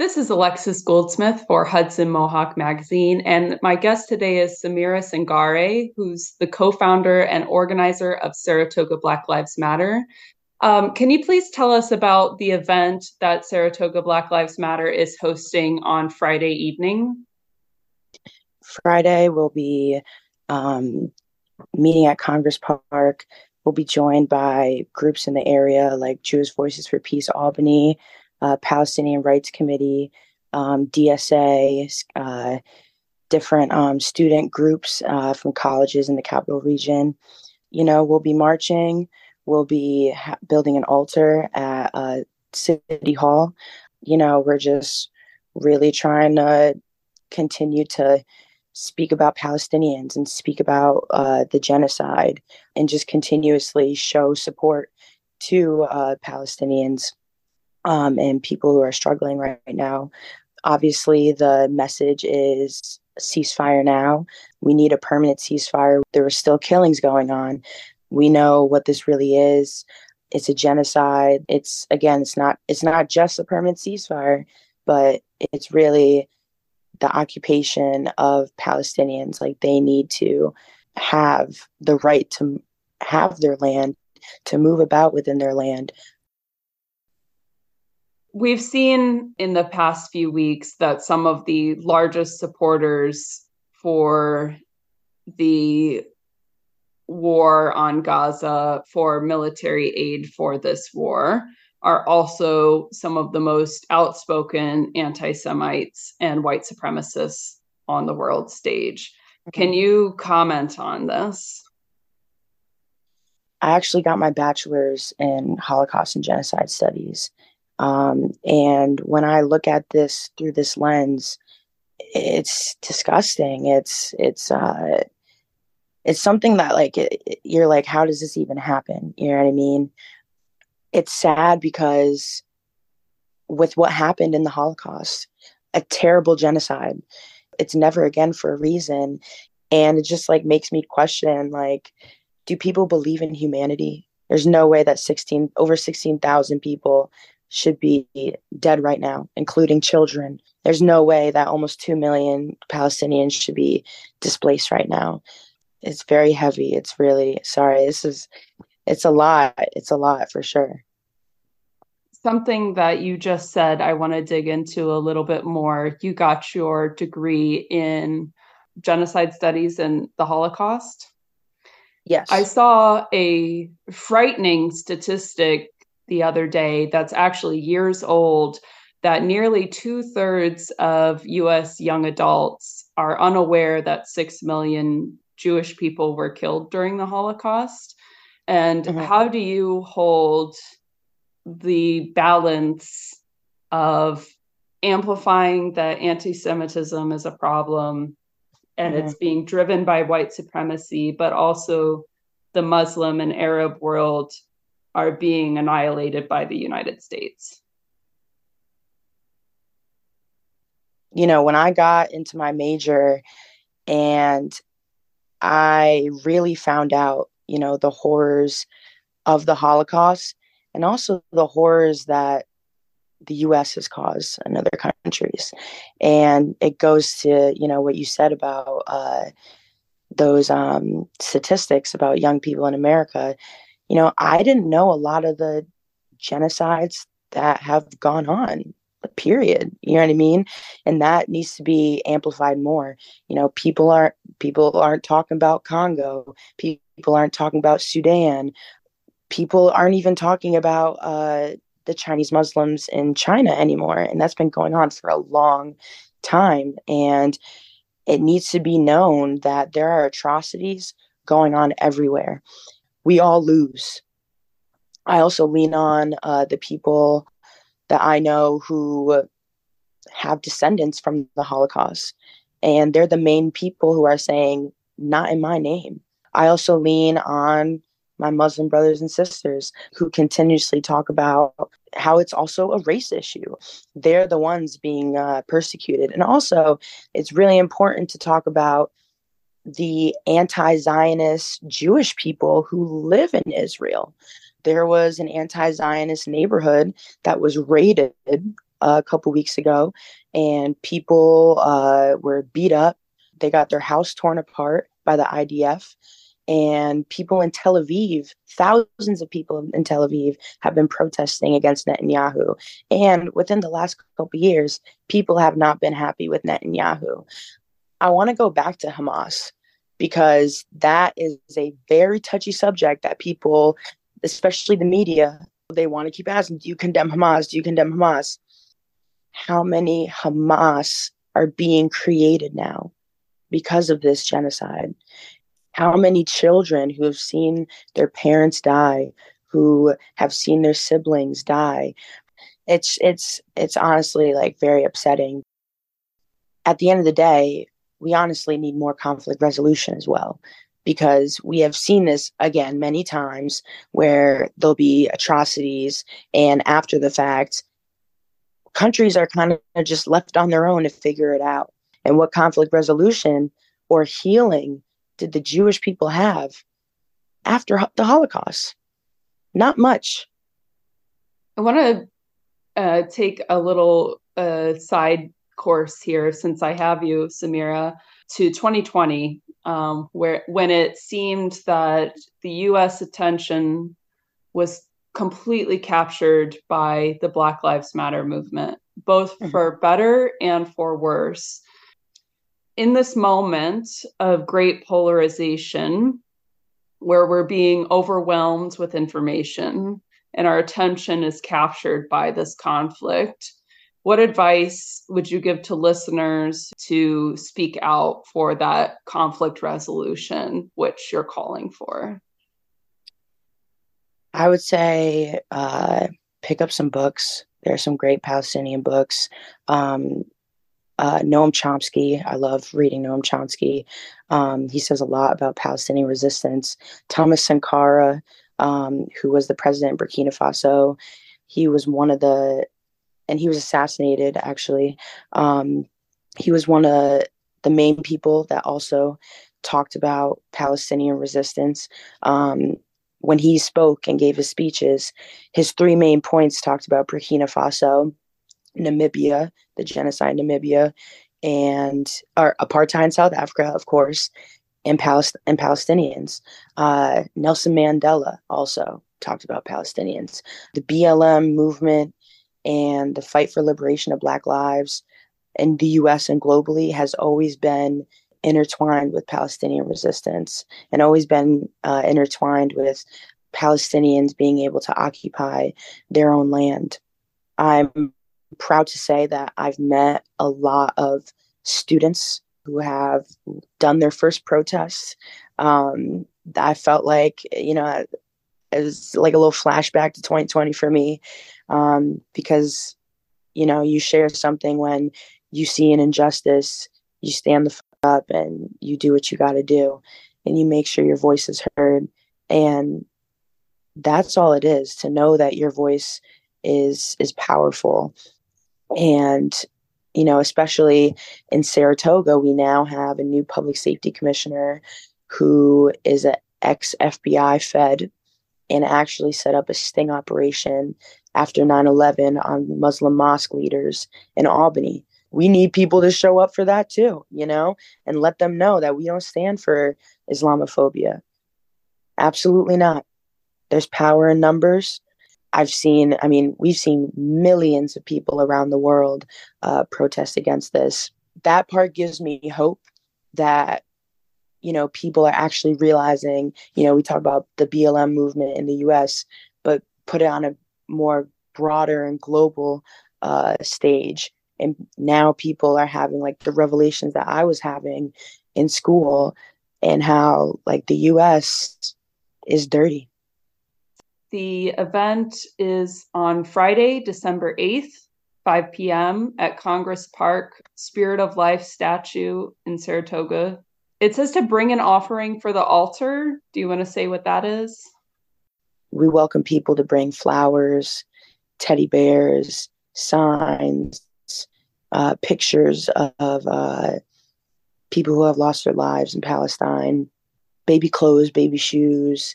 This is Alexis Goldsmith for Hudson Mohawk Magazine, and my guest today is Samira Sangare, who's the co founder and organizer of Saratoga Black Lives Matter. Um, can you please tell us about the event that Saratoga Black Lives Matter is hosting on Friday evening? Friday, we'll be um, meeting at Congress Park. We'll be joined by groups in the area like Jewish Voices for Peace Albany, uh, Palestinian Rights Committee, um, DSA, uh, different um, student groups uh, from colleges in the capital region. You know, we'll be marching. We'll be ha- building an altar at uh, City Hall. You know, we're just really trying to continue to speak about Palestinians and speak about uh, the genocide and just continuously show support to uh, Palestinians um, and people who are struggling right, right now. Obviously, the message is ceasefire now. We need a permanent ceasefire. There are still killings going on. We know what this really is. It's a genocide. It's again, it's not it's not just a permanent ceasefire, but it's really the occupation of Palestinians. Like they need to have the right to have their land, to move about within their land, We've seen in the past few weeks that some of the largest supporters for the war on Gaza, for military aid for this war, are also some of the most outspoken anti Semites and white supremacists on the world stage. Can you comment on this? I actually got my bachelor's in Holocaust and Genocide Studies. Um, and when I look at this through this lens, it's disgusting. It's it's uh, it's something that like it, you're like, how does this even happen? You know what I mean? It's sad because with what happened in the Holocaust, a terrible genocide. It's never again for a reason, and it just like makes me question like, do people believe in humanity? There's no way that 16 over 16,000 people should be dead right now, including children. There's no way that almost 2 million Palestinians should be displaced right now. It's very heavy. It's really sorry. This is it's a lot. It's a lot for sure. Something that you just said, I want to dig into a little bit more. You got your degree in genocide studies and the Holocaust. Yes. I saw a frightening statistic the other day that's actually years old that nearly two thirds of US young adults are unaware that 6 million Jewish people were killed during the Holocaust. And mm-hmm. how do you hold the balance of amplifying that anti Semitism is a problem and mm-hmm. it's being driven by white supremacy, but also the Muslim and Arab world are being annihilated by the United States. You know, when I got into my major and I really found out, you know, the horrors of the Holocaust and also the horrors that the US has caused in other countries. And it goes to, you know, what you said about uh, those um, statistics about young people in America you know, I didn't know a lot of the genocides that have gone on period. You know what i mean? And that needs to be amplified more. You know people aren't people aren't talking about congo. People aren't talking about sudan. People aren't even talking about uh, the chinese muslims in china anymore. And that's been going on for a long time. And it needs to be known that there are atrocities going on everywhere we all lose. I also lean on uh, the people that I know who have descendants from the Holocaust, and they're the main people who are saying, not in my name. I also lean on my Muslim brothers and sisters who continuously talk about how it's also a race issue. They're the ones being uh, persecuted. And also, it's really important to talk about the anti Zionist Jewish people who live in Israel. There was an anti Zionist neighborhood that was raided a couple weeks ago, and people uh, were beat up. They got their house torn apart by the IDF. And people in Tel Aviv, thousands of people in Tel Aviv have been protesting against Netanyahu. And within the last couple years, people have not been happy with Netanyahu. I want to go back to Hamas because that is a very touchy subject that people, especially the media, they want to keep asking, do you condemn Hamas? Do you condemn Hamas? How many Hamas are being created now because of this genocide? How many children who have seen their parents die, who have seen their siblings die? It's it's it's honestly like very upsetting. At the end of the day, we honestly need more conflict resolution as well because we have seen this again many times where there'll be atrocities and after the fact countries are kind of just left on their own to figure it out. And what conflict resolution or healing did the jewish people have after the holocaust? Not much. I want to uh, take a little uh, side course here since i have you samira to 2020 um, where when it seemed that the U.S. attention was completely captured by the Black Lives Matter movement, both mm-hmm. for better and for worse. In this moment of great polarization, where we're being overwhelmed with information and our attention is captured by this conflict, what advice would you give to listeners to speak out for that conflict resolution, which you're calling for? I would say uh, pick up some books. There are some great Palestinian books. Um, uh, Noam Chomsky, I love reading Noam Chomsky. Um, he says a lot about Palestinian resistance. Thomas Sankara, um, who was the president of Burkina Faso, he was one of the and he was assassinated actually. Um, he was one of the main people that also talked about Palestinian resistance. Um, when he spoke and gave his speeches, his three main points talked about Burkina Faso, Namibia, the genocide in Namibia, and or apartheid in South Africa, of course, and, Palest- and Palestinians. Uh, Nelson Mandela also talked about Palestinians. The BLM movement and the fight for liberation of Black lives in the US and globally has always been intertwined with Palestinian resistance and always been uh, intertwined with Palestinians being able to occupy their own land. I'm proud to say that I've met a lot of students who have done their first protests. Um, I felt like, you know, it was like a little flashback to 2020 for me um, because you know you share something when you see an injustice you stand the f- up and you do what you got to do and you make sure your voice is heard. And that's all it is to know that your voice is is powerful. And you know especially in saratoga we now have a new public safety commissioner who is an ex fbi fed and actually set up a sting operation after 9 11 on Muslim mosque leaders in Albany. We need people to show up for that too, you know, and let them know that we don't stand for Islamophobia. Absolutely not. There's power in numbers. I've seen, I mean, we've seen millions of people around the world uh, protest against this. That part gives me hope that you know people are actually realizing you know we talk about the blm movement in the us but put it on a more broader and global uh, stage. And now people are having like the revelations that i was having in school and how like the us is dirty. The event is on friday december 8th 5 p.m at congress park spirit of life statue in saratoga it says to bring an offering for the altar. Do you want to say what that is? We welcome people to bring flowers, teddy bears, signs, uh, pictures of uh, people who have lost their lives in Palestine, baby clothes, baby shoes.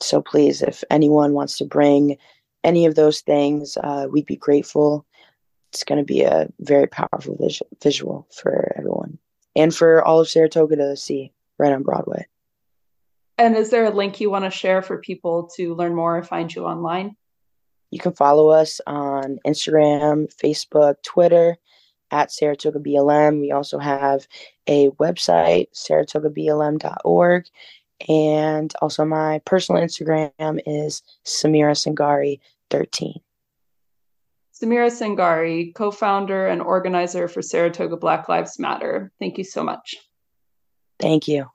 So please, if anyone wants to bring any of those things, uh, we'd be grateful. it's going to be a very powerful visual, visual for everyone and for all of Saratoga to see right on Broadway. And is there a link you want to share for people to learn more or find you online? You can follow us on Instagram, Facebook, Twitter at Saratoga BLM. We also have a website, saratogablm.org. And also my personal Instagram is Samira Sangare 13. Samira Sangare, co founder and organizer for Saratoga Black Lives Matter. Thank you so much. Thank you.